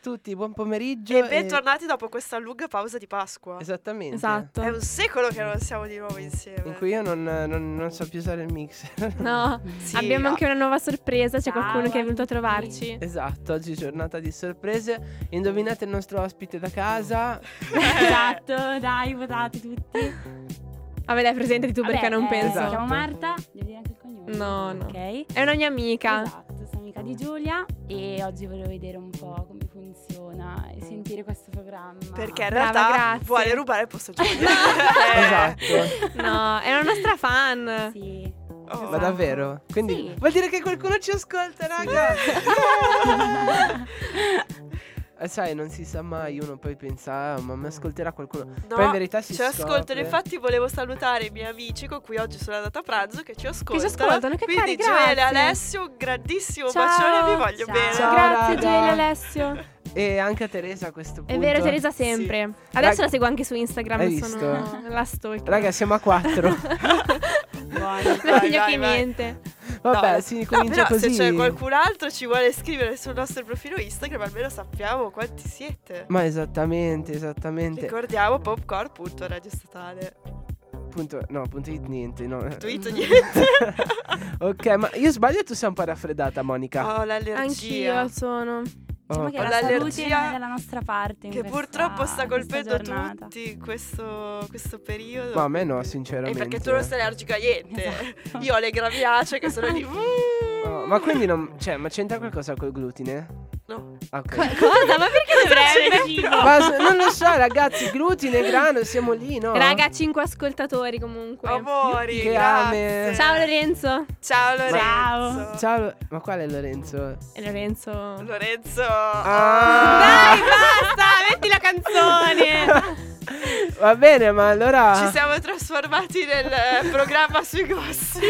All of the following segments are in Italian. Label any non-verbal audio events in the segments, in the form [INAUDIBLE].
tutti, buon pomeriggio. E bentornati dopo questa lunga pausa di Pasqua. Esattamente. Esatto. È un secolo che non siamo di nuovo insieme. In cui io non, non- non so più usare il mixer. [LAUGHS] No, Sì, abbiamo ah. anche una nuova sorpresa. C'è Ciao qualcuno che è venuto a trovarci. esatto, oggi è giornata di sorprese. Indovinate il nostro ospite da casa. [LAUGHS] esatto, dai, votate tutti. Vabbè, dai, presentati tu perché Vabbè, non eh, penso. Mi chiamo Marta, devo dire anche il cognome. No, no. Ok. È una mia amica. Esatto, amica di Giulia e oggi volevo vedere un po' come funziona e sentire questo programma. Perché in Brava, realtà grazie. vuole rubare il posto a Giulia. [LAUGHS] Esatto. No, è una nostra fan. Sì. Oh. Ma davvero? Quindi Sì. vuol dire che qualcuno ci ascolta, raga. [LAUGHS] [LAUGHS] Eh, sai, non si sa mai, uno poi pensa, "Ah, ma mi ascolterà qualcuno. No, Poi in verità si ci ascoltano. scopre. Infatti, volevo salutare i miei amici con cui oggi sono andata a pranzo che ci ascoltano. ascoltano, che Quindi, cari, Gioele e. Alessio, un grandissimo Ciao. bacione, vi voglio Ciao. bene. Ciao, Grazie. Gioele Alessio. E anche a Teresa a questo punto. È vero, Teresa sempre. Adesso Raga- la seguo anche su Instagram. Hai sono visto? la stalker. Raga, siamo a quattro. Buoni. [LAUGHS] Meglio vai, che vai. niente. Vabbè, No, si No, comincia però così. se c'è qualcun altro ci vuole scrivere sul nostro profilo Instagram, almeno sappiamo quanti siete. Ma esattamente, esattamente. Ricordiamo popcorn.radio statale. Punto, no, punto it niente, no. Tweet [LAUGHS] niente. ok, ma io sbaglio o tu sei un po' raffreddata, Monica? Ho l'allergia. Anch'io sono. Diciamo Oh, che Ho la salute è dalla nostra parte. in Che questa- purtroppo sta colpendo tutti questo, questo periodo. Ma a me no, quindi- sinceramente. E perché tu non sei allergica a niente. Esatto. Io ho le graviacee che sono lì. [LAUGHS] Ma quindi non. Cioè, ma c'entra qualcosa col glutine? No. Ok. Cosa? Ma perché cibo. Ma s- non lo so, ragazzi, glutine, grano, siamo lì, no? Raga, 5 ascoltatori comunque. Amori, Che grazie. ame. Ciao Lorenzo. Ciao Lorenzo. Ciao. Ciao, ma quale è Lorenzo? E Lorenzo. Lorenzo. Ah. Dai, basta, metti la canzone. [LAUGHS] Va bene, ma allora. Ci siamo trasformati nel eh, programma sui gossip.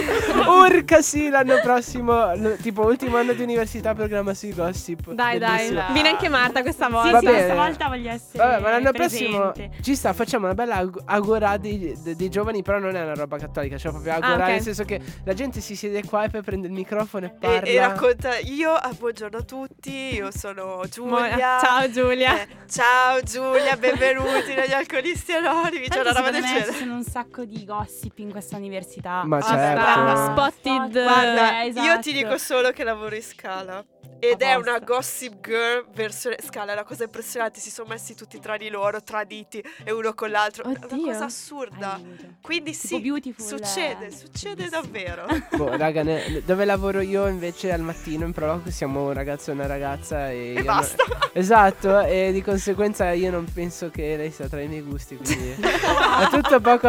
Urca sì, l'anno prossimo, l- tipo ultimo anno di università, programma sui gossip. Dai, dai. Bellissimo. Viene anche Marta questa Sì, volta. Sì, bene. questa volta voglio essere Vabbè, ma l'anno prossimo presente. ci sta, facciamo una bella ag- agora dei, de- dei giovani, però non è una roba cattolica, cioè proprio agora, Ah, ok. nel senso che la gente si siede qua e poi prende il microfono e E, parla. e racconta io, ah, buongiorno a tutti, io sono Giulia. Ciao Giulia. Eh, ciao Giulia, benvenuti negli Alcolisti Anonimi. C'è una roba del me ci genere. sono un sacco di gossip in questa università. Ma Ah, certo. Spotted. Guarda, Eh, io esatto. ti dico solo che lavoro in scala. Ed è una gossip girl versione scala, è una cosa impressionante. Si sono messi tutti tra di loro, traditi e uno con l'altro. È una Oddio. cosa assurda. Aiuto. Quindi Tipo sì, Beautiful, succede, eh, succede bellissimo. davvero. [LAUGHS] Boh, raga, ne- dove lavoro io invece al mattino in prologo siamo un ragazzo e una ragazza e, E basta. non- [LAUGHS] Esatto, e di conseguenza io non penso che lei sia tra i miei gusti, quindi [LAUGHS] è tutto poco,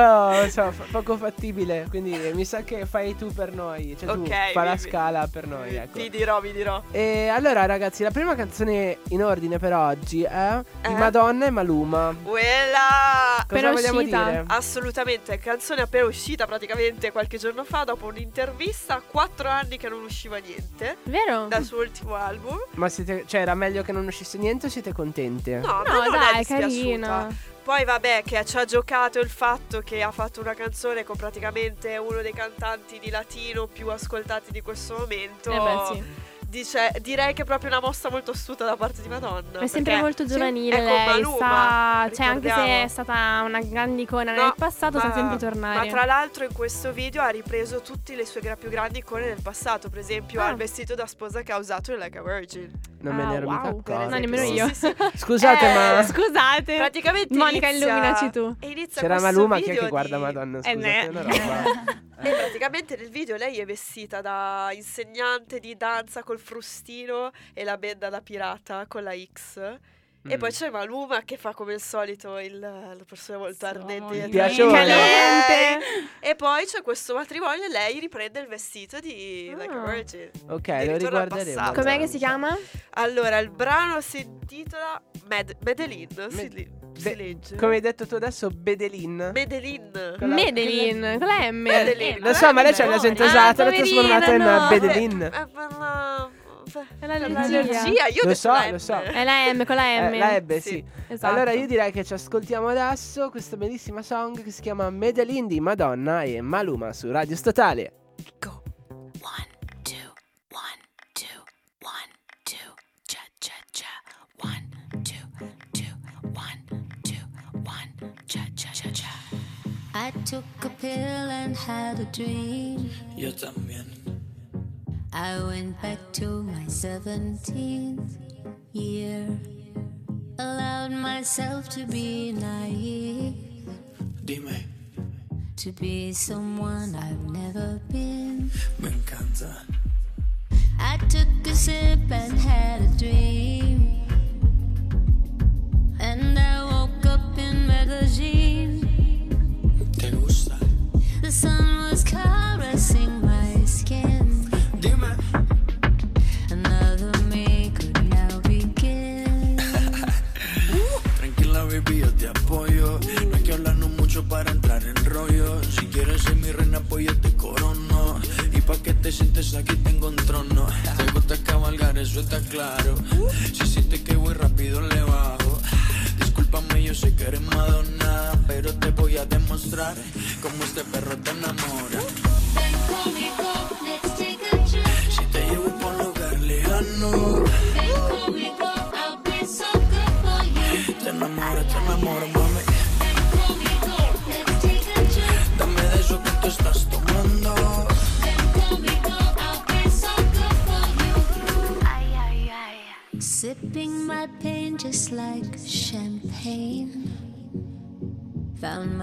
so, fa- poco fattibile, quindi mi sa che fai tu per noi, cioè tu Ok, fa la scala per noi, ecco. Vi dirò, vi dirò. E allora ragazzi, la prima canzone in ordine per oggi è Eh? di Madonna e Maluma. Quella! Cosa Appena vogliamo uscita. dire? Assolutamente, canzone appena uscita praticamente qualche giorno fa dopo un'intervista, quattro anni che non usciva niente Vero? dal suo ultimo album. Ma siete, cioè era meglio che non uscisse niente o siete contente? No, No, non dai, è carina. Poi vabbè che ci ha giocato il fatto che ha fatto una canzone con praticamente uno dei cantanti di latino più ascoltati di questo momento. Eh beh, sì. Dice, direi che è proprio una mossa molto astuta da parte di Madonna. È sempre molto giovanile è con lei, Maluma, sa, cioè anche se è stata una grande icona No, nel passato sa ma- sempre tornare. Ma tra l'altro in questo video ha ripreso tutte le sue gra- più grandi icone del passato, per esempio Ah. ha il vestito da sposa che ha usato in Like a Virgin. Non me Ah, ne ero wow, mica esempio. No, nemmeno Sì, io. sì, sì. [LAUGHS] Scusate, Eh, ma Scusate. Praticamente Monica, inizia- illuminaci tu. e inizia c'era Maluma chi è video che guarda di- Madonna, Eh, scusate, è una roba. E praticamente nel video lei è vestita da insegnante di danza col frustino e la benda da pirata con la X. E Mm. poi c'è Maluma che fa come al solito il, la persona molto ardente. il piacione. E poi c'è questo matrimonio e lei riprende il vestito di Like a. Virgin. Ok, lo riguarderemo. Com'è che si chiama? Allora, il brano si intitola Med- Medellin. si Med- li- si legge? come hai detto tu adesso, Bedelin. Medellin. Con la- Medellin, con la M. Medellin. Lo so, ma lei c'ha Ah, l'accento usato, l'ha poverina, trasformata in. Bedelin. Eh, per la... È la l'allergia. Io Lo so, la lo M. so. È la M con la M. Eh, la ebbe, Sì. sì. Esatto. Allora io direi che ci ascoltiamo adesso questa bellissima song che si chiama Medellin di Madonna e Maluma su Radio Statale. Go. I took a pill and had a dream. Yo también. I went back to my 17th year. Allowed myself to be naive, Dime, to be someone I've never been. me encanta. I took a sip and had a dream.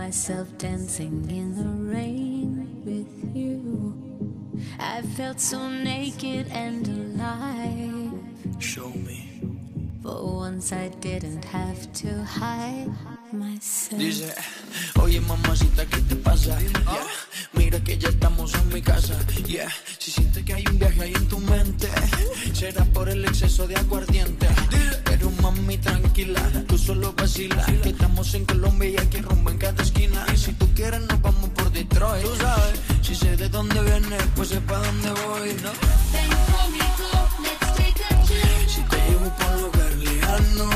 Myself dancing in the rain with you. I felt so naked and alive. Show me. For once I didn't have to hide myself. Dice, oye mamacita, ¿qué te pasa? Yeah. Mira que ya estamos en mi casa. Yeah. Si sientes que hay un viaje ahí en tu mente, será por el exceso de aguardiente. Mami, tranquila, tú solo vacila. Que estamos en Colombia y aquí rumbo en cada esquina. Y si tú quieres, nos vamos por Detroit. Tú sabes, si sé de dónde vienes, pues sé pa' dónde voy, ¿no? Ven conmigo, let's take a trip. Si te llevo por un lugar lejano,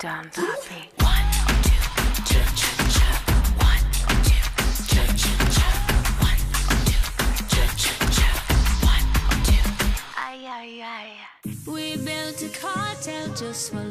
One, two. Ay ay ay. we built a cartel just for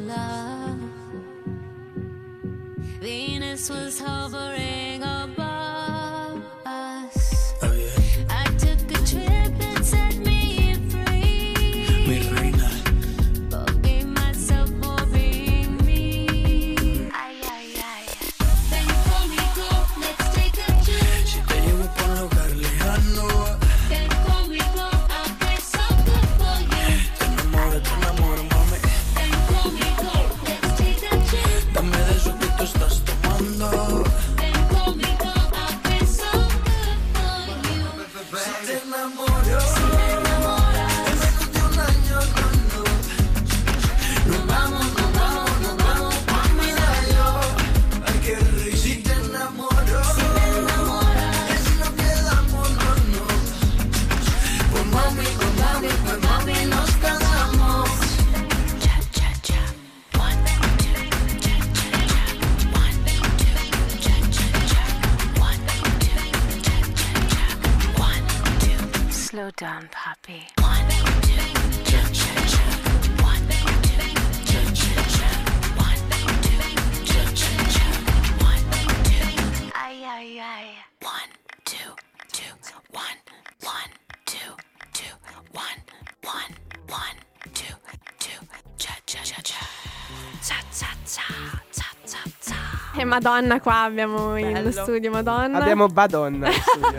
E Madonna qua abbiamo in Bello. studio Madonna. Abbiamo Badonna in studio.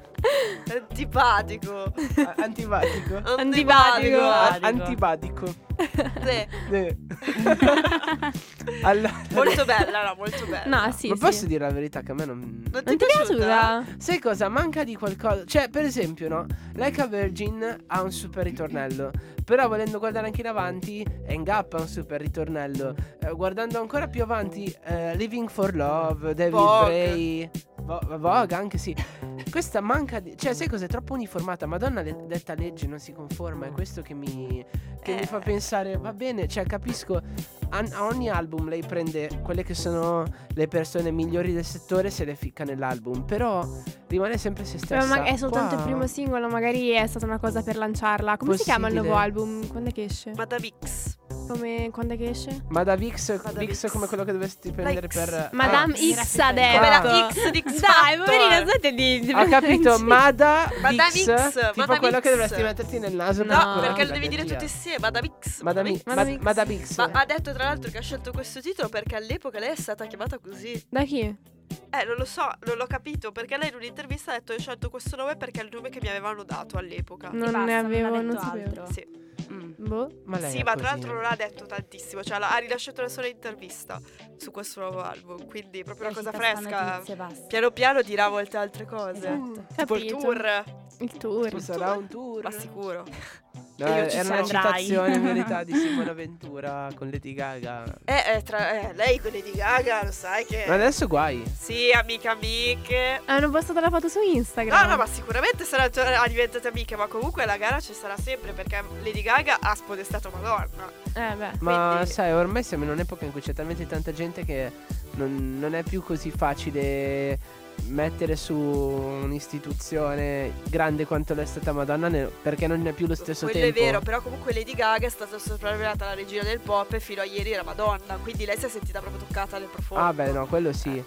[LAUGHS] [LAUGHS] Antipatico. A- Antipatico. Antipatico. Antipatico. Sì. Eh. [LAUGHS] allora, Molto bella, no, molto bella. No, sì, ma sì. posso dire la verità che a me non... Non ti è piaciuta? Sai cosa? Manca di qualcosa. Cioè, per esempio, no? Like a Virgin ha un super ritornello. Però volendo guardare anche in avanti, Engap ha un super ritornello. Eh, guardando ancora più avanti, eh, Living for Love, David Vogue. Bray, Vo- Vogue anche sì. Questa manca di. Cioè, sai cos'è? Troppo uniformata. Madonna, le- detta legge non si conforma. È questo che mi. Che mi fa Eh. pensare, va bene, cioè capisco, a, a ogni album lei prende quelle che sono le persone migliori del settore se le ficca nell'album, però rimane sempre se stessa. ma- è soltanto Qua- il primo singolo, magari è stata una cosa per lanciarla. Come si chiama il nuovo Possibile. album? Quando è che esce? Madame X. Come, quando è che esce? Ma da Vix, Madame Vix X. come quello che dovresti prendere X. per... Madame Ah, X ha detto. Come la X di X Dai, poverina, state di... Ho capito, Mada Madame X, tipo Madame quello X. che dovresti metterti nel naso. No, per No, perché lo devi dire tutti insieme. Madame X. Madame, X. Mad- Madame X. Ma ha detto tra l'altro che ha scelto questo titolo perché all'epoca lei è stata chiamata così. Da chi? Eh, non lo so, non l'ho capito perché lei in un'intervista ha detto ho scelto questo nome perché è il nome che mi avevano dato all'epoca. Non basta, ne avevo, ha non detto sapevo. altro. Sì, Mm. Boh. Ma lei sì ma tra l'altro non ha detto tantissimo, cioè ha rilasciato la sua intervista su questo nuovo album, quindi è proprio una cosa fresca. notizia, basta. Piano piano dirà molte altre cose. Esatto. Tipo il tour, Il tour. Ci sarà un tour. ma sicuro. Ci era una citazione in verità di Simona [LAUGHS] Ventura con Lady Gaga. Eh, eh, tra, eh, lei con Lady Gaga, lo sai che... Ma adesso guai. Sì, amiche, amiche. Hanno postato la foto su Instagram. No, no, ma sicuramente sarà già diventate amiche, ma comunque la gara ci sarà sempre perché Lady Gaga ha spodestato Madonna. Eh beh. Ma Quindi- sai, ormai siamo in un'epoca in cui c'è talmente tanta gente che non, non è più così facile mettere su un'istituzione grande quanto l'è stata Madonna ne- perché non è più lo stesso Quello tempo. è vero, però comunque Lady Gaga è stata sopravvalutata la regina del pop e fino a ieri era Madonna, quindi lei si è sentita proprio toccata nel profondo. Ah, beh, no, quello sì.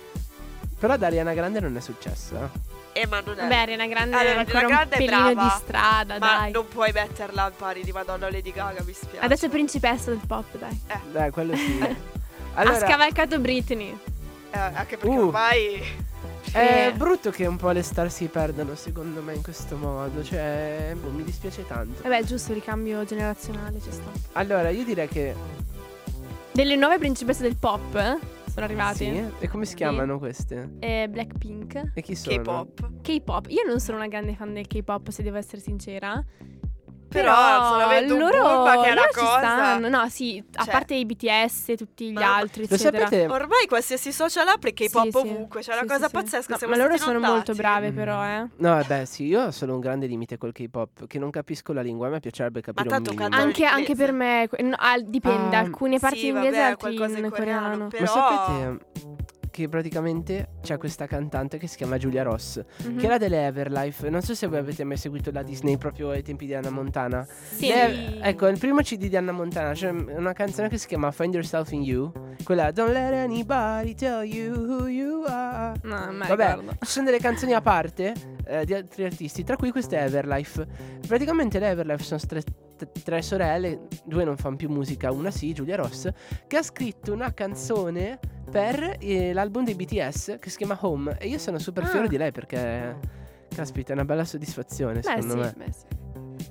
Però da Ariana Grande non è successo. eh. Eh, ma non è... Beh, Ariana Grande Allora, è ancora Ariana Grande un è pelino brava, di strada, ma dai. non puoi metterla al pari di Madonna o Lady Gaga, mi spiace. Adesso è principessa del pop, dai. Dai, quello sì. [LAUGHS] Ha Allora, scavalcato Britney. Eh, anche perché Uh. ormai... è Eh. brutto che un po' le star si perdano, secondo me, in questo modo. Cioè, boh, mi dispiace tanto. Vabbè, è giusto, ricambio generazionale ci sta. Allora, io direi che. Delle nuove principesse del pop eh, sono arrivate. Sì. E come si Sì. chiamano queste? Eh, Blackpink. E chi sono? K-pop. K-pop. Io non sono una grande fan del K-pop, se devo essere sincera. Però, un loro, che è una cosa. stanno. No, sì, a Cioè- parte i BTS e tutti gli Ma- altri, Lo eccetera. sapete? Ormai qualsiasi social apre K-pop Sì, ovunque, cioè è Sì, una cosa pazzesca. No, siamo ma loro sono inondati. molto brave, Mm. però, eh. No, vabbè, sì, io ho solo un grande limite col K-pop, che non capisco la lingua, a me piacerebbe capire tanto un Anche, anche per me, no, dipende, Ah, alcune parti sì, in inglese, qualcosa in in coreano, coreano. però- Ma sapete che praticamente c'è questa cantante che si chiama Giulia Ross, Mhm. che era delle Everlife. Non so se voi avete mai seguito la Disney proprio ai tempi di Anna Montana. Sì. Lei- ecco, il primo CD di Anna Montana c'è una canzone che si chiama Find Yourself in You. Quella Don't let anybody tell you who you are. No, ma Vabbè, ci sono delle canzoni a parte eh, di altri artisti, tra cui queste Everlife. Praticamente le Everlife sono tre, t- tre sorelle, due non fanno più musica, una sì, Giulia Ross, che ha scritto una canzone per eh, l'album dei BTS che si chiama Home. E io sono super Ah. fiero di lei perché, caspita, è una bella soddisfazione Beh, secondo sì, me. beh, sì.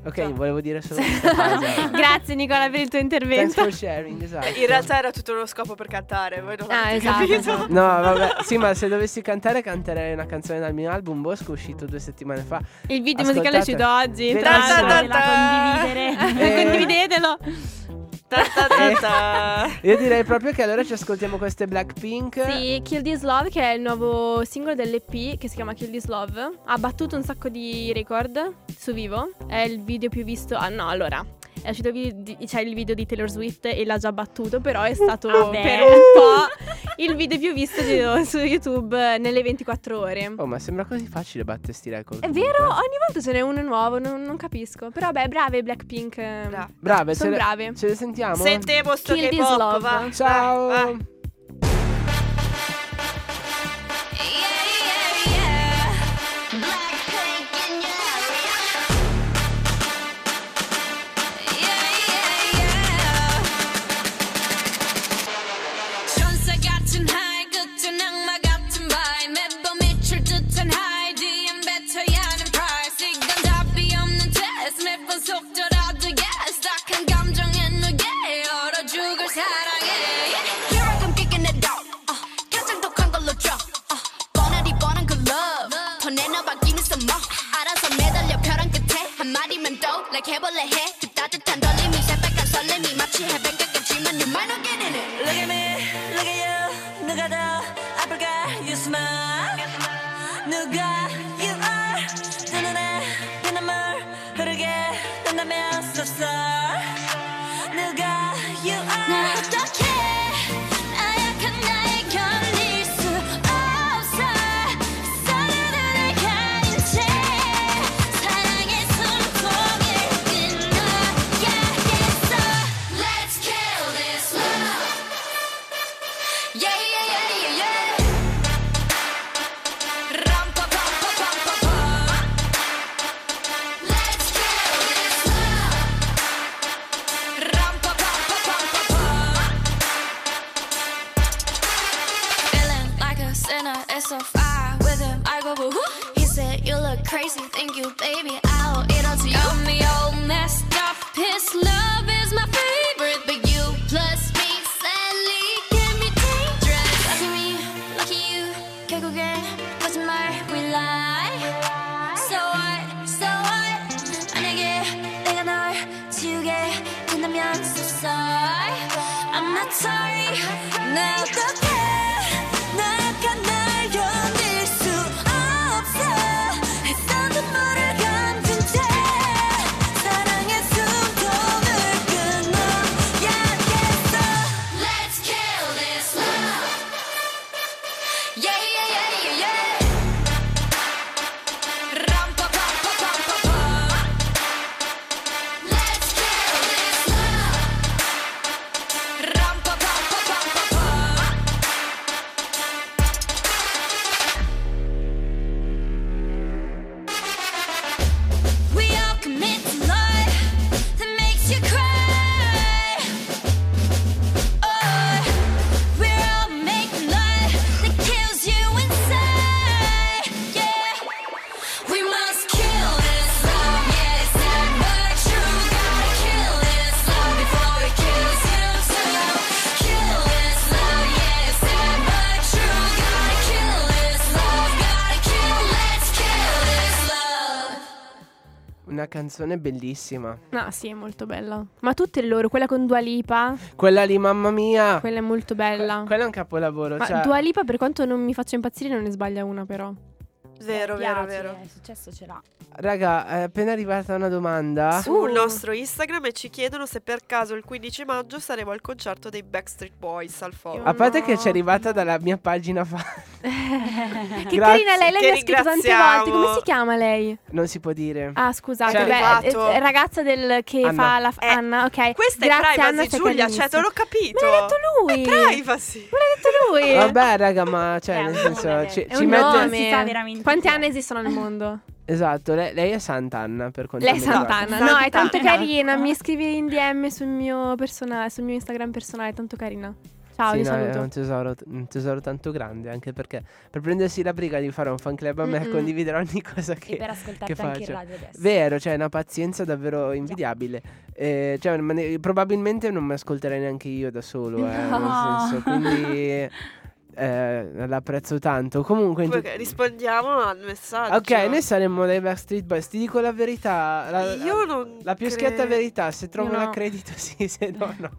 Ok, volevo dire solo questa cosa. [LAUGHS] Grazie Nicola per il tuo Thanks intervento. for sharing, esatto. In realtà era tutto uno scopo per cantare, voi non Ah, esatto, capito. esatto. No, vabbè, sì, ma se dovessi cantare, canterei una canzone dal mio album Bosco uscito due settimane fa. Il video musicale è uscito oggi. Tra l'altro, condividere. Eh. condividetelo. Ta ta ta ta. [LAUGHS] Io direi proprio che allora ci ascoltiamo queste Blackpink. Sì, Kill This Love, che è il nuovo singolo dell'EP che si chiama Kill This Love, ha battuto un sacco di record su vivo. È il video più visto. Ah, no, allora. È uscito il video di- c'è il video di Taylor Swift e l'ha già battuto, però è stato Vabbè. per un po' il video più visto di- su YouTube nelle 24 ore. Oh, ma sembra così facile battere sti record. È vero, ogni volta ce n'è uno nuovo, non, non capisco. Però beh, brave Blackpink. eh, Bra- Brave, Sono brave. ce le sentiamo? Sentiamo sto Kill K-pop, va. Ciao. Va, 개벌레 해? 줍다 듯한 canzone bellissima. Ah, sì, è molto bella. Ma tutte loro, quella con Dua Lipa, Quella lì, mamma mia. quella è molto bella. Que- quella è un capolavoro. Ma cioè- Dua Lipa, per quanto non mi faccia impazzire, non ne sbaglia una, però. Vero, vero, Piace, vero. Il successo ce l'ha. Raga, è appena arrivata una domanda. Sul Uh. nostro Instagram e ci chiedono se per caso il 15 maggio saremo al concerto dei Backstreet Boys al Foro. A parte No. che ci è arrivata dalla mia pagina fa. [LAUGHS] Che Grazie. carina lei, lei Che mi ha scritto tante volte. Come si chiama lei? Non si può dire. Ah, scusate, Cioè, beh, è- è ragazza del che Anna. fa la f- Eh, Anna, ok. Questa Grazie è privacy, Anna, Giulia, cioè te l'ho capito. Me l'ha detto lui. È privacy. Me l'ha detto lui. Vabbè, raga, ma cioè, È nel senso, ci, È ci mette. Si sa veramente Quanti anni esistono nel mondo? Esatto, lei, lei è Sant'Anna per quanto Lei è. Sant'Anna. No, è tanto carina. Mi scrivi in DM sul mio personale, sul mio Instagram personale, è tanto carina. Ciao, Sì, no, è saluto. un tesoro, un tesoro tanto grande, anche perché per prendersi la briga di fare un fan club a me Mm-mm. condividere ogni cosa E che, per che ascoltarti anche in radio adesso. Vero, cioè è una pazienza davvero invidiabile. Eh, cioè, ne- probabilmente non mi ascolterei neanche io da solo, eh, nel No. [LAUGHS] senso, quindi eh, l'apprezzo tanto. Comunque, Poi tut- rispondiamo al messaggio. ok, noi saremmo dei Backstreet Boys. Ti dico la verità, la, Io non la più credo. schietta verità. Se trovo Io no. l'accredito, [LAUGHS] sì, se no, no.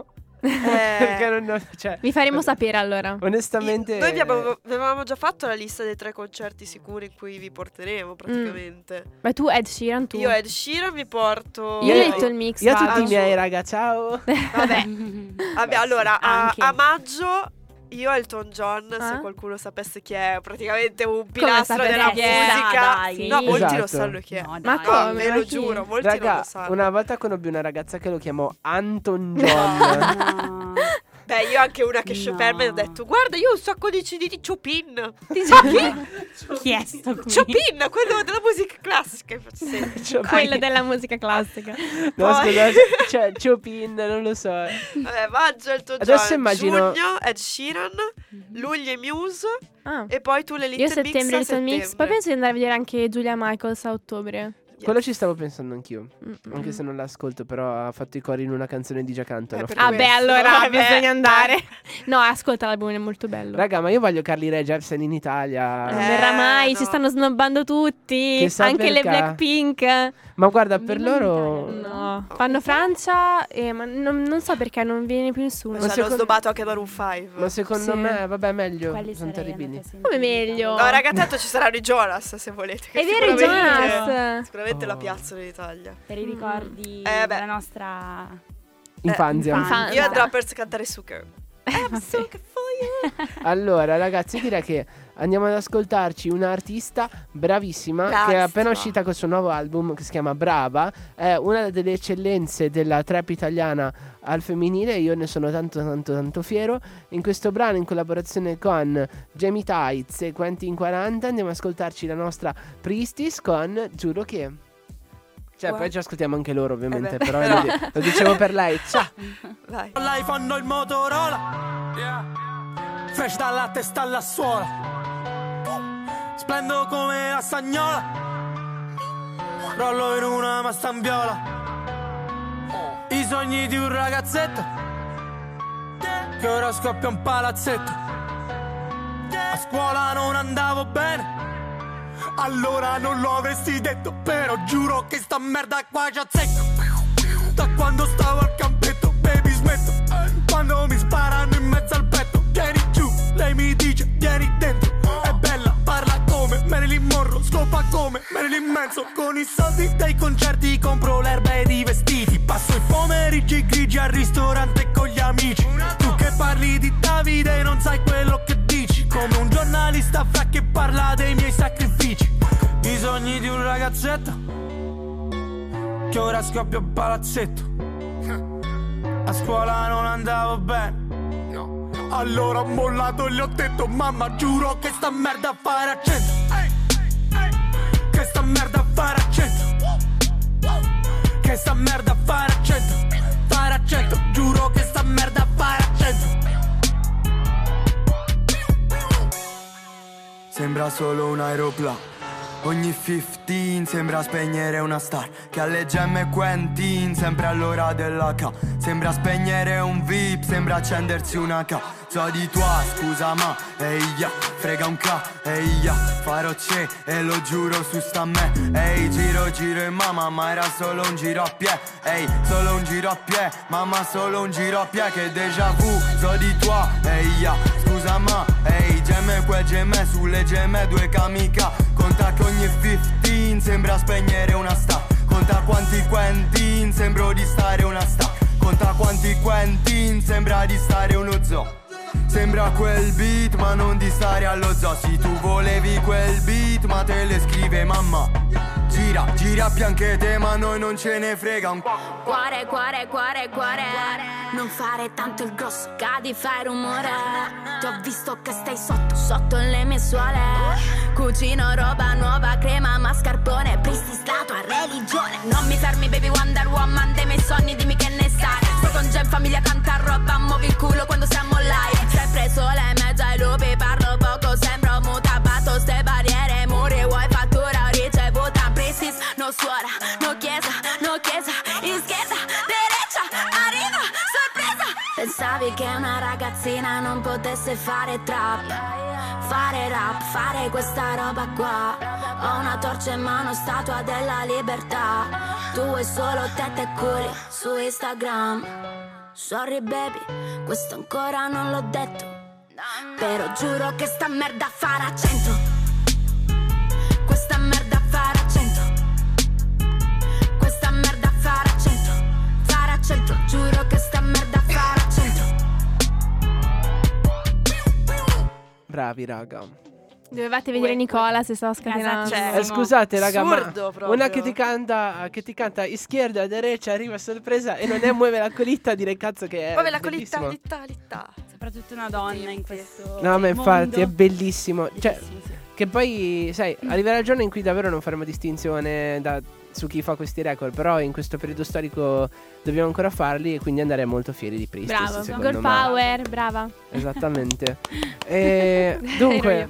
Eh, Perché non, non- cioè, Vi faremo sapere allora. onestamente, Noi abbiamo- avevamo già fatto la lista dei tre concerti sicuri in cui vi Mm. porteremo praticamente. Ma tu Ed Sheeran, tu. Io Ed Sheeran vi porto. Io Io- Little Mix. io a tutti i miei raga, ciao. Vabbè, [LAUGHS] vabbè, allora a, a maggio io Elton John, se Ah? qualcuno sapesse chi è, praticamente un pilastro della musica. Dai. No, molti Esatto. lo sanno chi è. No, Ma come? ve lo chi? giuro, molti non lo Raga, sanno. una volta conobbi una ragazza che lo chiamò Anton John. [LAUGHS] Beh, io anche una che No. Chopin mi ha detto "Guarda, io ho un sacco di CD di Chopin". Chi è sto qui? Chopin, quello della musica classica. Sì. [LAUGHS] Quella della musica classica. No, Poi- scusate, [LAUGHS] cioè Chopin, non lo so. Vabbè, maggio Elton Adesso John, immagino- giugno Ed Sheeran, luglio i Muse Ah. e poi tu le Little Io settembre Mix Little Mix. Poi settembre. penso di andare a vedere anche Giulia Michaels a ottobre. Quello ci stavo pensando anch'io. Mm-mm. Anche se non l'ascolto, però ha fatto i cori in una canzone di Giacanto. Eh. Ah, beh, allora Eh, [LAUGHS] beh, bisogna eh. andare. [LAUGHS] No, ascolta l'album, è molto bello. Raga, ma io voglio Carly Rae Jepsen in Italia. non Eh, verrà mai, no. ci stanno snobbando tutti. Anche le perché. Blackpink. Ma guarda, per Viva loro. No, fanno Francia, e, ma non, non so perché non viene più nessuno. Ci Ma hanno secondo- snobato anche Maroon 5. Ma secondo Sì. me, vabbè, meglio. Quelli sono terribili. Come meglio? No, raga, tanto ci saranno i Jonas se volete. che È vero, i Jonas. Sicuramente la Oh. piazzano in Italia. Per i ricordi Eh, beh. della nostra... Infanzia. infanzia. Io andrò a per cantare Sugar. [LAUGHS] I'm sugar for you. [LAUGHS] Allora, ragazzi, direi che andiamo ad ascoltarci un'artista bravissima che è appena uscita col suo nuovo album che si chiama Brava. È una delle eccellenze della trap italiana al femminile. Io ne sono tanto, tanto, tanto fiero. In questo brano, in collaborazione con Jamie Tights e Quentin 40, andiamo ad ascoltarci la nostra Priestis con Giuro che. Cioè, What? poi ci ascoltiamo anche loro, ovviamente. Eh però lo, di- lo dicevo per lei. Ciao. [LAUGHS] Vai. Live hanno il Motorola Fresh dalla testa alla suola. Splendo come la stagnola. Rollo in una mastambiola. I sogni di un ragazzetto. Che ora scoppia un palazzetto. A scuola non andavo bene. Allora non lo avresti detto Però giuro che sta merda qua ci azzecco da quando stavo al campetto, baby smetto. Quando mi sparano Manson Con i soldi dei concerti compro l'erba ed i vestiti Passo i pomeriggi grigi al ristorante con gli amici Tu che parli di Davide non sai quello che dici Come un giornalista fra che parla dei miei sacrifici I sogni di un ragazzetto che ora scoppia un palazzetto. A scuola non andavo bene. Allora ho mollato e gli ho detto mamma giuro che sta merda a fare a cento. Merda a fare a cento. Che sta merda a fare a cento. Fare a cento, giuro che sta merda a fare a cento. Sembra solo un aeroplano. Ogni 15 sembra spegnere una star. Che alle gemme Quentin sempre all'ora della K Sembra spegnere un VIP, sembra accendersi una K So di tua, scusa ma, ehi ya, frega un K, ehi ya Farò c'è e lo giuro su sta me. Ehi, giro giro e mamma, ma era solo un giro a piè Ehi, solo un giro a piè, mamma solo un giro a piè Che déjà vu, so di tua, ehi ya, scusa ma, ehi Gemme quel gemme sulle gemme due kamika Conta che ogni 15 sembra spegnere una sta. Conta quanti Quentin sembro di stare una sta. Conta quanti Quentin sembra di stare uno zoo Sembra quel beat ma non di stare allo zoo Sì tu volevi quel beat ma te le scrive mamma. Gira, gira pianche te ma noi non ce ne frega un Cuore, cuore, cuore, cuore. Non fare tanto il grosso, cadi, fai rumore. Ti ho visto che stai sotto, sotto le mie suole Cucino roba nuova, crema, mascarpone Pristis la tua religione. Non mi fermi baby Wonder Woman Dei miei sogni dimmi che ne sai. Sto con Gen, famiglia, tanta roba Muovi il culo quando siamo live Sempre sole in mezzo ai lupi Parlo poco, sembro muta Batto ste barriere, muri Vuoi fattura, ricevuta Pristis, no suora, no chiesa, no chiesa Izquierda, derecha, arriva, sorpresa. Pensavi che una ragazzina non potesse fare trap Fare rap, fare questa roba qua. Ho una torcia in mano, statua della libertà Tu vuoi solo tette e culi su Instagram Sorry baby, questo ancora non l'ho detto. Però giuro che sta merda farà cento Questa merda farà cento Questa merda farà cento Farà cento, giuro che sta merda farà cento Bravi, raga. Dovevate vedere Nicola se stava scatenando. Cioè, Eh, scusate, raga, ma assurdo proprio. una che ti canta, che ti canta izquierda, derecha, arriva a sorpresa e non è muove la colita, dire cazzo che è. Muove la colita, bellissimo. litta, litta. Soprattutto una donna in questo No, ma infatti mondo. è bellissimo. Cioè, Bellissimo, sì. che poi, sai, arriverà il giorno in cui davvero non faremo distinzione da- su chi fa questi record. Però in questo periodo storico dobbiamo ancora farli e quindi andare molto fieri di Priestis. Bravo, girl me. power, brava. Esattamente. [LAUGHS] e, dunque.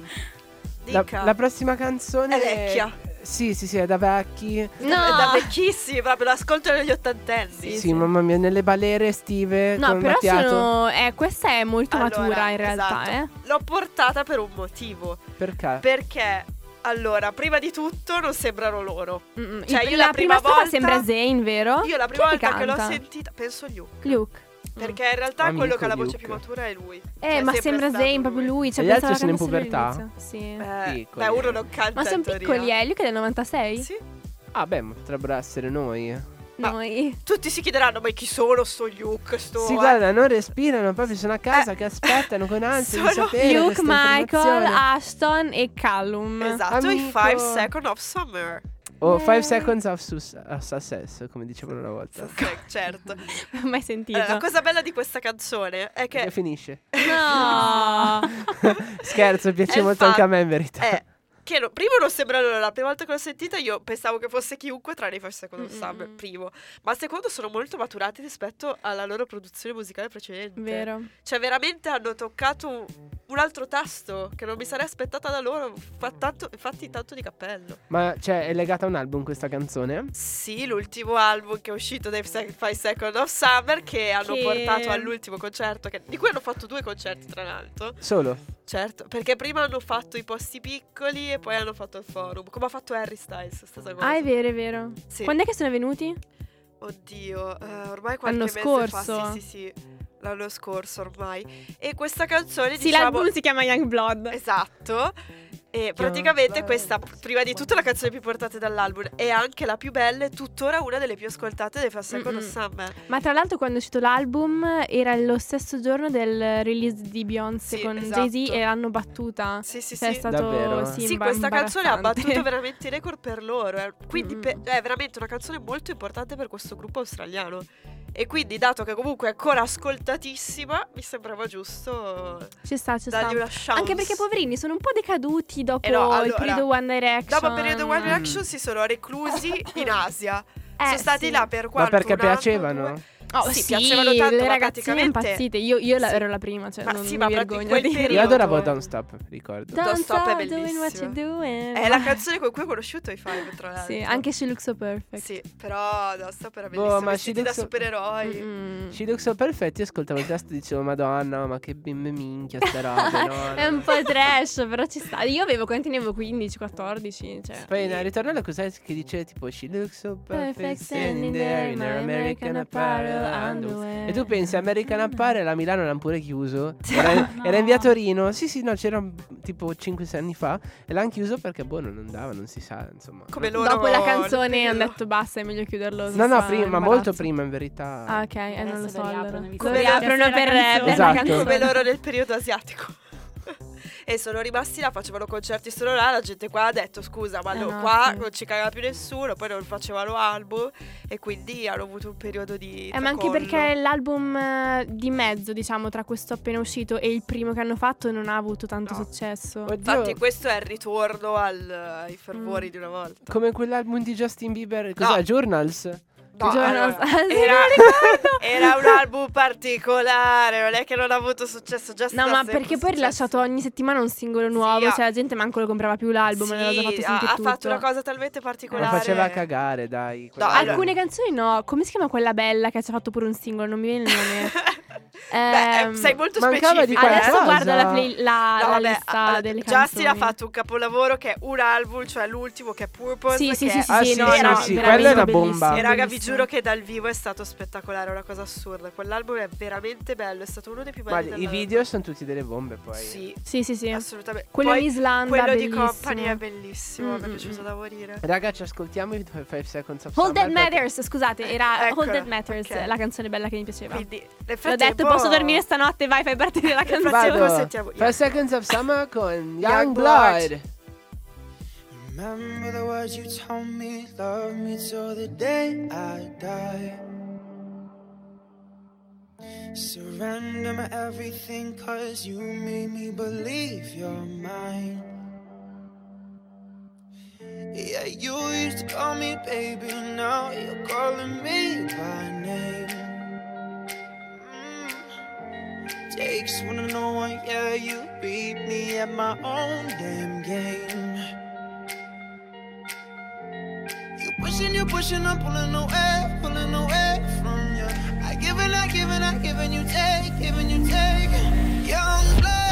La, la prossima canzone È vecchia. Sì, sì, sì, è da vecchi. No, È da vecchissimi, proprio l'ascolto degli ottantenni. Sì, mamma mia, nelle balere estive No, con però Mattiato. sono. Eh, questa è molto Allora, matura in realtà, esatto. eh. L'ho portata per un motivo. Perché? Perché, allora, prima di tutto non sembrano loro. Mm, Cioè, io la la prima prima volta- sembra Zayn, vero? Io la prima Chi volta che l'ho sentita, penso Luke. Luke. Perché in realtà Amico quello che ha la Luke. voce più matura è lui. Eh, Cioè, ma sempre sembra stato Zayn proprio lui. Cioè, E gli altri sono in cantasse pubertà? all'inizio. Sì. Eh, Piccoli. beh, uno non canta Ma sono in teoria. piccoli, eh? Luke è del 96? Sì. Ah, beh, ma potrebbero essere noi. Ma- Noi. Tutti si chiederanno, ma chi sono sto Luke? Sto Sì, eh?" guarda, non respirano, proprio sono a casa Eh. che aspettano con ansia di [LAUGHS] Sono sapere Luke, questa Michael, informazione. Ashton e Callum. Esatto, i Amico. 5 Second of Summer. Oh, Eh. 5 seconds of, sus- of success, come dicevano una volta. [LAUGHS] Certo. Mai sentito. Allora, la cosa bella di questa canzone è Che che finisce. No. [LAUGHS] Scherzo, piace È molto anche a me in verità. è che no- primo non sembra loro, la prima volta che l'ho sentita io pensavo che fosse chiunque tranne i Five Second of Summer, primo. Ma secondo sono molto maturati rispetto alla loro produzione musicale precedente. Vero. Cioè veramente hanno toccato un, un altro tasto che non mi sarei aspettata da loro. Fa tanto, infatti tanto di cappello. Ma cioè, è legata a un album questa canzone? Sì, l'ultimo album che è uscito dai Five Second of Summer che hanno Che- portato all'ultimo concerto, che- di cui hanno fatto due concerti tra l'altro. Solo? Certo, perché prima hanno fatto i posti piccoli e poi hanno fatto il forum, come ha fatto Harry Styles, stessa cosa. Ah, è vero, è vero. Sì. Quando è che sono venuti? Oddio, eh, ormai qualche L'anno mese scorso? fa, sì, sì, sì, l'anno scorso ormai. E questa canzone, Sì, diciamo... l'album si chiama Young Blood. Esatto. E praticamente questa, prima di tutto, la canzone più portata dall'album è anche la più bella e tuttora una delle più ascoltate dei Fast Second. Summer. Ma tra l'altro quando è uscito l'album era lo stesso giorno del release di Beyoncé Sì, con esatto. Jay-Z e l'hanno battuta. Sì, sì, Cioè, sì. è stato Davvero? sì, Sì, questa canzone ha battuto [LAUGHS] veramente i record per loro. eh. Quindi pe- è veramente una canzone molto importante per questo gruppo australiano. E quindi, dato che comunque è ancora ascoltatissima, mi sembrava giusto Ci sta, ci sta. dargli una chance. Anche perché poverini sono un po' decaduti dopo Eh no, il allora, periodo One Direction. Dopo il periodo One Mm. Direction si sono reclusi in Asia. [LAUGHS] Eh, sono stati sì. là per Ma quanto perché anno, piacevano? due- Oh, Sì, sì, piacevano tanto, le ma ragazzine impazzite. Io, io la- Sì. ero la prima, cioè Ma non sì, mi ma vergogno dirlo. Io adoravo Don't Stop, ricordo. Don't Stop è doing what you're bellissimo. doing. È la canzone con cui ho conosciuto i Five, tra l'altro. Sì, anche She Looks So Perfect. Sì, però Don't Stop era Boh, bellissimo. ma vestiti She da Looks So- supereroi. Mm-mm. Ci Look So Perfetti, ascoltavo il testo e dicevo Madonna, ma che bimbe minchia ste robe, no? [LAUGHS] È un po' trash, però ci sta. Io avevo quanti ne avevo 15, 14, cioè. Poi nel ritornello cos'è che dice tipo She looks so perfect Perfect standing there in her American apparel. E tu pensi American Apparel a Milano l'hanno pure chiuso Era, No. era in via Torino Sì sì no c'era tipo 5 anni fa E l'hanno chiuso perché boh non andava Non si sa insomma Come loro Dopo la canzone hanno detto basta, è meglio chiuderlo. No no prima imbarazzo. molto prima in verità Ah, ok, eh, non lo so. allora. riaprono, Lo che riaprono per, la per canzone. la Esatto. canzone. Come loro nel periodo asiatico. E sono rimasti là, facevano concerti solo là. La gente qua ha detto: Scusa, ma Eh no, qua sì. non ci caga più nessuno. Poi non facevano album. E quindi hanno avuto un periodo di. Eh, ma anche perché l'album eh, di mezzo, diciamo, tra questo appena uscito e il primo che hanno fatto non ha avuto tanto No. successo. Oddio, Infatti, questo è il ritorno al- ai fervori Mm. di una volta. Come quell'album di Justin Bieber Cos'è? No. Journals? No, allora, Sì, era, [LAUGHS] era un album particolare. Non è che non ha avuto successo già No, ma perché poi ha rilasciato ogni settimana un singolo nuovo, ha- cioè la gente manco lo comprava più l'album, l'aveva già fatto ha, sentire ha tutto. fatto una cosa talmente particolare. faceva cagare dai No, allora- Alcune canzoni no, come si chiama quella bella che ci ha fatto pure un singolo? Non mi viene il nome. [LAUGHS] Beh, Ehm, eh, sei molto mancava di specifica. Adesso guarda la, play- la, No, la vabbè, lista allora, delle Justin canzoni. ha fatto un capolavoro che è un album, cioè l'ultimo che è Purpose. Sì, sì, che sì, è- sì, Ah, sì, no, sì, no, sì, quella è una bomba. E raga, vi giuro che dal vivo è stato spettacolare, è una cosa assurda. Quell'album è veramente bello, è stato uno dei più belli. i video sono tutti delle bombe poi Sì, Sì, sì, sì. assolutamente. Quello Poi, in Islanda, quello di bellissimo. Company è bellissimo, mi è piaciuto da morire. Raga ci ascoltiamo i 5 seconds of Hold That Matters, scusate, era Hold That Matters, la canzone bella che mi piaceva. Quindi, nel L'ho frattempo... posso dormire stanotte, vai, fai partire la canzone. Vado. sentiamo... 5 seconds of summer con Young, Young Blood. Blood. Remember the words you told me, love me till the day I die. Surrender my everything, cause you made me believe you're mine. Yeah, you used to call me baby, now you're calling me by name. Takes one to know one, yeah, you beat me at my own damn game. You Pushing you, pushing, I'm pulling away, pulling away from you. I give and I give and I give and you take, giving you take. Young blood,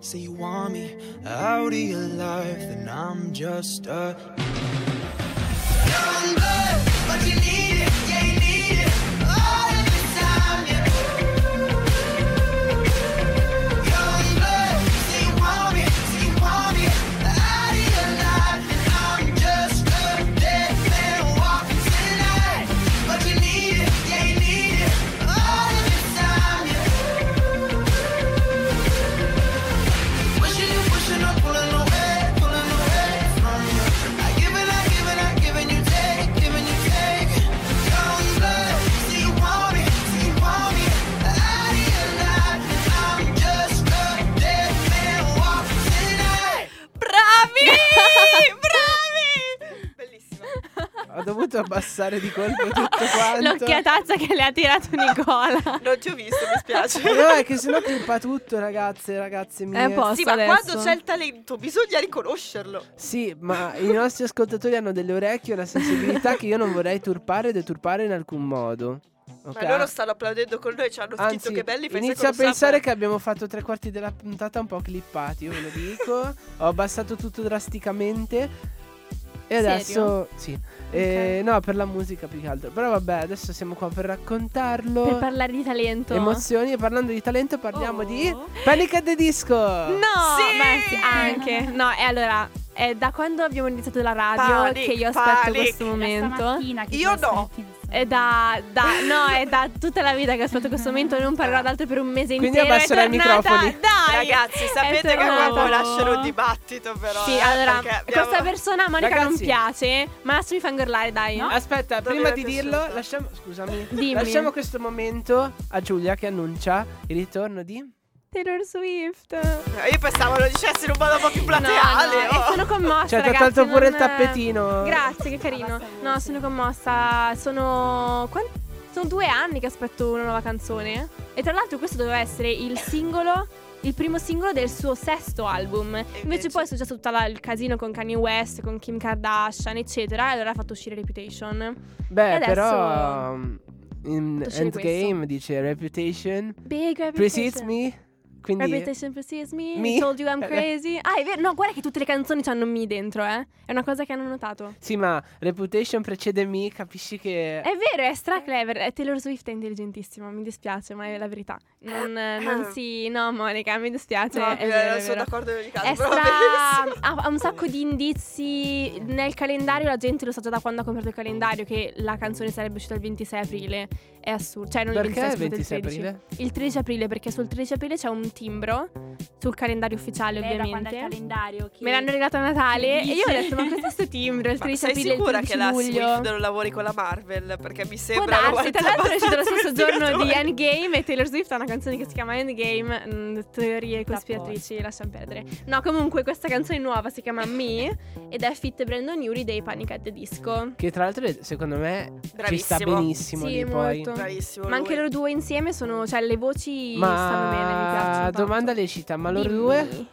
say you want me out of your life, then I'm just a blood, but you need it, yeah, you need dovuto abbassare di colpo tutto [LAUGHS] quanto. L'occhiatazza che le ha tirato Nicola. [LAUGHS] Non ti ho visto, mi spiace. No, è che sennò trippa tutto, ragazze, ragazze mie. È a posto Sì, ma adesso. quando c'è il talento bisogna riconoscerlo. Sì, ma i nostri ascoltatori hanno delle orecchie e una sensibilità che io non vorrei turpare e deturpare in alcun modo. Ok? Ma loro stanno applaudendo con noi, ci hanno scritto Anzi, che belli inizio a pensare che abbiamo fatto tre quarti della puntata un po' clippati, io ve lo dico. Ho abbassato tutto drasticamente. E Serio? adesso sì. Eh, no, per la musica più che altro. Però vabbè, adesso siamo qua per raccontarlo. Per parlare di talento. Emozioni e parlando di talento parliamo Oh. di Panic at the Disco. No, Sì! beh, sì, anche. No, e allora, è da quando abbiamo iniziato la radio Panic, che io aspetto panic. questo momento. Io no. insomma. È da, da- no, è da tutta la vita che aspetto questo momento. Non parlerò d'altro per un mese Quindi intero. abbasserai è i tornata, microfoni. Dai, Ragazzi, sapete che qua può nascere un dibattito però. Sì, eh, allora, abbiamo- questa persona a Monica non Ragazzi. piace, ma adesso mi fa ingorlare, dai. Aspetta, Dove prima di dirlo, lasciamo, scusami, Dimmi. lasciamo questo momento a Giulia che annuncia il ritorno di Taylor Swift. Eh, Io pensavo lo dicessi in un modo un po' più plateale. No, no, oh. e sono commossa, Cioè, ti ha tolto pure il non- tappetino. Grazie, che carino. No, sono commossa. Sono. quan- Sono due anni che aspetto una nuova canzone. E tra l'altro, questo doveva essere il singolo. Il primo singolo del suo sesto album. Invece, invece- poi è successo tutto il casino con Kanye West, con Kim Kardashian, eccetera. E allora ha fatto uscire Reputation. Beh, E adesso- però um, in Endgame dice Reputation Big Reputation. precedes me. Quindi Reputation precedes me. Me. I told you I'm Eh, crazy. Ah, è vero. No, guarda che tutte le canzoni hanno me dentro, eh. È una cosa che hanno notato. Sì, ma Reputation precede me, capisci che È vero, è stra clever. Eh, Taylor Swift è intelligentissima, mi dispiace, ma è la verità. Non, eh, non [COUGHS] si. No, Monica, mi dispiace. No, è eh, vero, sono vero. d'accordo in ogni caso. È stra... ha, ha un sacco di indizi nel calendario. La gente lo sa già da quando ha comprato il calendario che la canzone sarebbe uscita il 26 aprile. È assurdo. Cioè, non Perché il 26, il scusate, 26 il 13. aprile? Il 13 aprile, perché sul 13 aprile c'è un timbro sul calendario ufficiale, Lei da quando è il ovviamente. calendario che Me l'hanno regalato a Natale e io ho detto ma cos'è sto timbro? Il Ma 13 sei aprile, il sicura 13 che la. Swift non lavori con la Marvel? Perché mi Può sembra darsi, tra l'altro è uscito lo stesso giorno di Endgame e Taylor Swift ha una canzone che si chiama Endgame, mm, teorie cospiratrici, lasciamo perdere. No, comunque questa canzone nuova si chiama Me ed è fit Brandon Yuri dei Panic at the Disco. Che tra l'altro secondo me ci sta Bravissimo. benissimo Sì, lì poi. Bravissimo. Ma anche lui. loro due insieme sono, cioè le voci stanno bene, mi piacciono. Ma tanto. domanda lecita, ma loro Dimmi. due?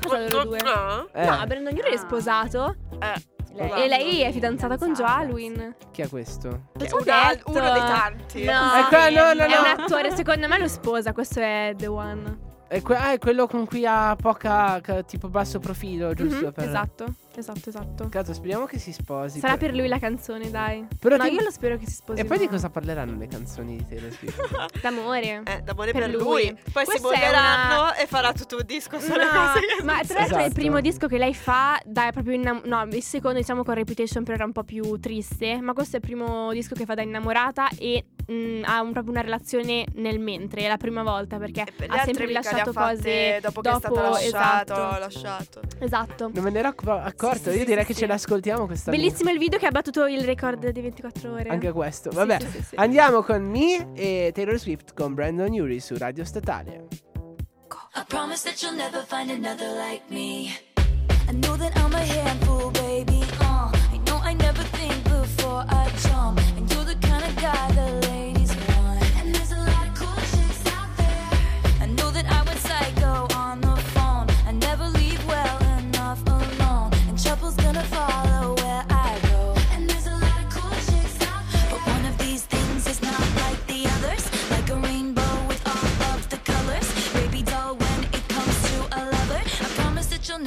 Cosa loro due? No, Eh, No, Brandon Yuri è Ah. sposato eh, e lei è fidanzata con Joe Alwyn. chi è questo? è una- uno dei tanti. No, Ecco, no, no, è no. un attore, secondo me lo sposa, questo è The One. È, que- ah, è quello con cui ha poca ca- tipo basso profilo, giusto? Mhm, per... Esatto, esatto, esatto. Cazzo, speriamo che si sposi. Sarà poi- per lui la canzone, dai. Però no, ti- io lo spero che si sposi. E poi di cosa parleranno le canzoni di Taylor Swift? [LAUGHS] D'amore. Eh, d'amore Per per, lui. lui. Poi si Questa è molleranno una- e farà tutto un disco sulle No, cose che ma tra l'altro è il Esatto. primo disco che lei fa, dai, proprio innam- no, il secondo diciamo con Reputation però era un po' più triste, ma questo è il primo disco che fa da innamorata e mm, ha un- proprio una relazione nel mentre, è la prima volta perché per ha sempre rilasciato cose dopo che è stato lasciato, esatto. lasciato. Esatto. non me ne ero acc- accorto. Sì, Io sì, direi sì, che sì. ce l'ascoltiamo questa Bellissimo il video che ha battuto il record di 24 ore. Anche questo. Vabbè, sì, sì, sì. andiamo con Me e Taylor Swift con Brandon Urie su Radio Statale. I promise that you'll never find another like me. I know that I'm a handful, baby. Uh, I know I never think before I jump. And you're the kind of guy the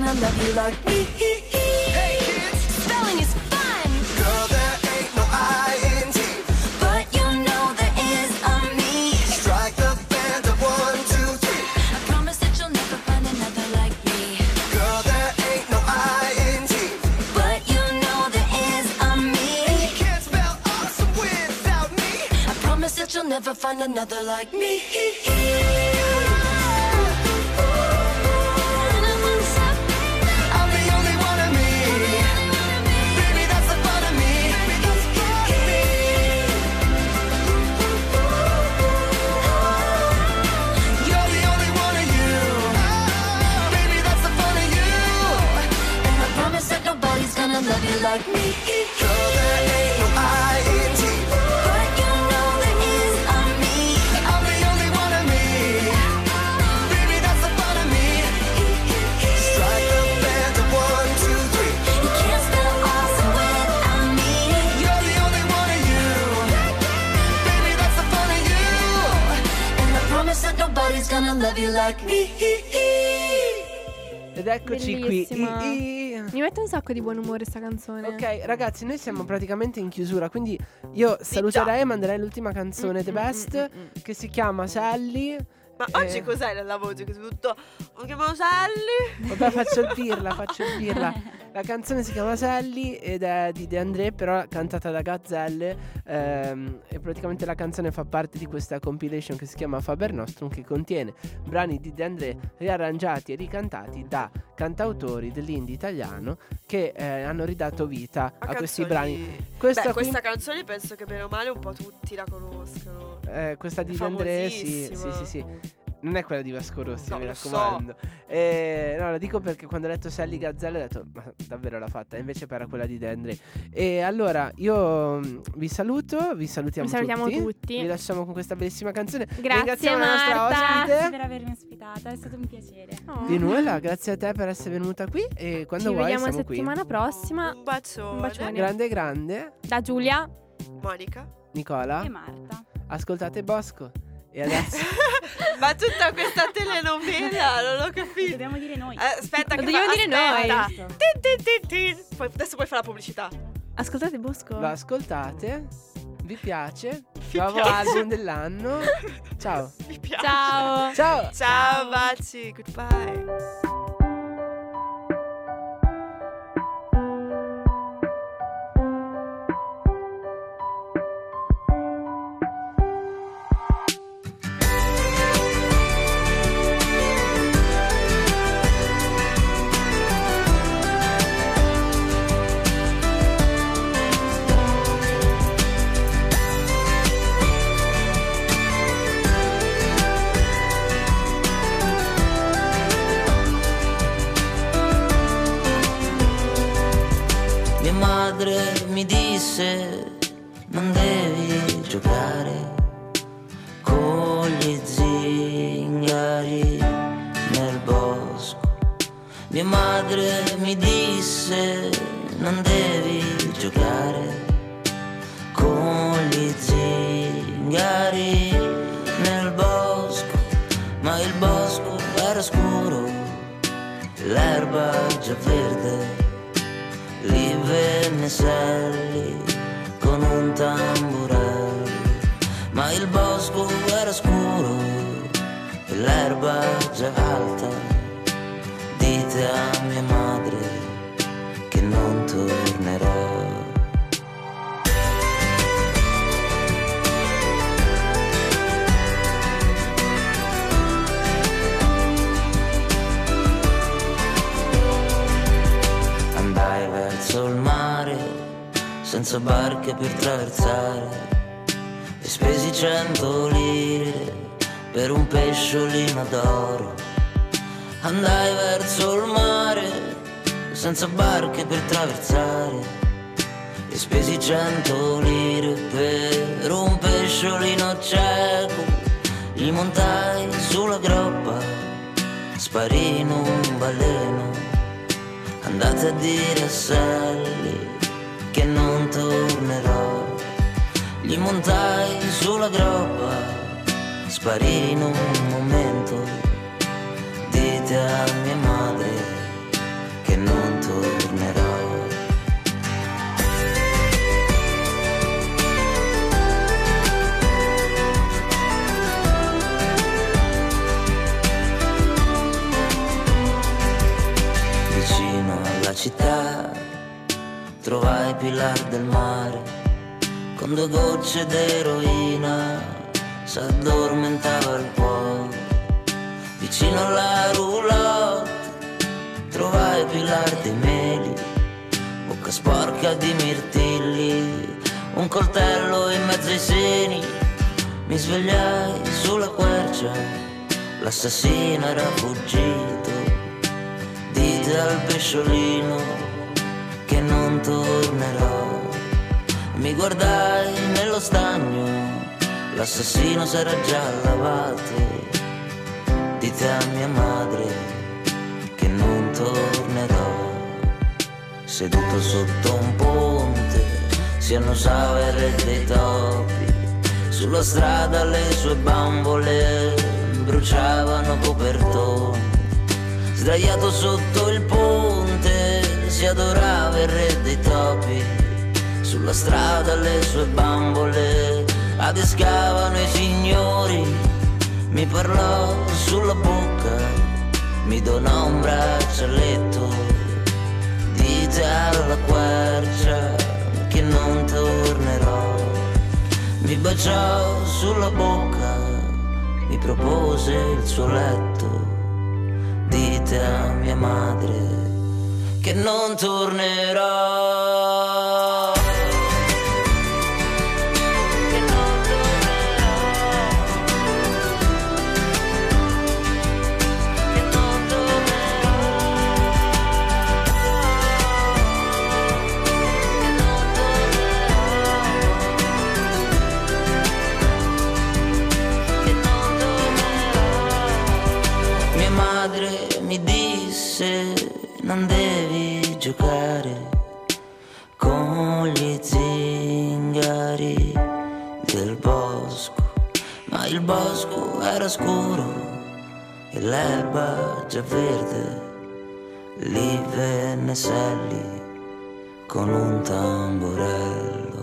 gonna love you like me. Hey kids, Spelling is fun, girl, there ain't no I-N-T. but you know there is a me. Strike the band of one, two, three. I promise that you'll never find another like me. Girl, there ain't no I-N-T. But you know there is a And me. you can't spell awesome without me. I promise that you'll never find another like me. Nobody's gonna love you like me. Girl, there ain't no I-N-T. But you know there is a me. I'm the only one of me. Baby, that's the fun of me. Strike the band of one, two, three. You can't spell awesome without me. You're the only one of you. Baby, that's the fun of you. And I promise that nobody's gonna love you like me. Ed eccoci qui. Bellissima. I- i- Mi mette un sacco di buon umore sta canzone. Ok, ragazzi, noi siamo praticamente in chiusura, quindi io saluterei e manderei l'ultima canzone The Mm, mm, Best mm, mm, mm. che si chiama Sally. Ma Eh. oggi cos'è nella voce? Che tutto. Mi chiamo Sally. Vabbè, faccio il pirla, [LAUGHS] faccio il pirla. La canzone si chiama Sally ed è di De André, però cantata da Gazzelle. ehm, e praticamente la canzone fa parte di questa compilation che si chiama Faber Nostrum, che contiene brani di De André riarrangiati e ricantati da cantautori dell'indie italiano che eh, hanno ridato vita a, questi canzoni- brani. Questa, Beh, qui- questa canzone penso che bene o male un po' tutti la conoscono. Eh, questa di De André, sì, sì, sì, sì. Non è quella di Vasco Rossi, No, mi lo so. raccomando. Eh, no, lo dico perché quando ho letto Sally Gazzelle ho detto, ma davvero l'ha fatta? Invece era quella di De André. E allora, io mm, vi saluto, vi salutiamo, Vi salutiamo tutti. Vi lasciamo con questa bellissima canzone. Grazie Ringraziamo la nostra Marta. Grazie ospite. per avermi ospitata, è stato un piacere. Oh. Di nulla, grazie a te per essere venuta qui e quando Ci vuoi vediamo siamo qui. settimana prossima. Un bacione. Un bacione. Grande grande, Da Giulia. Monica. Nicola, E Marta. Ascoltate Bosco. E adesso [LAUGHS] Ma tutta questa telenovela, [LAUGHS] non ho capito. Dobbiamo dire noi. Eh, aspetta, che dobbiamo fa- dire aspetta. noi. Tin, tin, tin, tin. Poi- adesso puoi fare la pubblicità. Ascoltate Bosco. lo ascoltate, vi piace, nuovo piace. album dell'anno. [LAUGHS] Ciao. Mi piace. Ciao. Ciao. Ciao, baci. Goodbye. Disse non devi giocare con gli zingari nel bosco. Mia madre mi disse non devi giocare con gli zingari nel bosco, ma il bosco era scuro, l'erba già verde lì venne un tamburello, ma il bosco era scuro e l'erba già alta. Dite a mia madre che non tornerò. Andai verso il mare senza barche per traversare e spesi cento lire per un pesciolino d'oro. Andai verso il mare senza barche per traversare e spesi cento lire per un pesciolino cieco. Gli montai sulla groppa, sparì in un baleno. Andate a dire a Sally che non tornerò. Gli montai sulla groppa, sparì in un momento. Dite a mia madre che non tornerò. Vicino alla città trovai Pilar del mare con due gocce d'eroina s'addormentava il cuore. Vicino alla roulotte trovai Pilar dei meli, bocca sporca di mirtilli, un coltello in mezzo ai seni. Mi svegliai sulla quercia, l'assassino era fuggito. Dite al pesciolino che non tornerò. Mi guardai nello stagno, l'assassino s'era già lavato. Dite a mia madre che non tornerò. Seduto sotto un ponte, si annusava il re dei topi. Sulla strada le sue bambole bruciavano copertoni. Sdraiato sotto il ponte si adorava il re dei topi, sulla strada le sue bambole adescavano i signori, mi parlò sulla bocca, mi donò un braccialetto, dite alla quercia che non tornerò, mi baciò sulla bocca, mi propose il suo letto, dite a mia madre che non tornerò. Giocare con gli zingari del bosco, ma il bosco era scuro e l'erba già verde, lì venne Sally con un tamburello.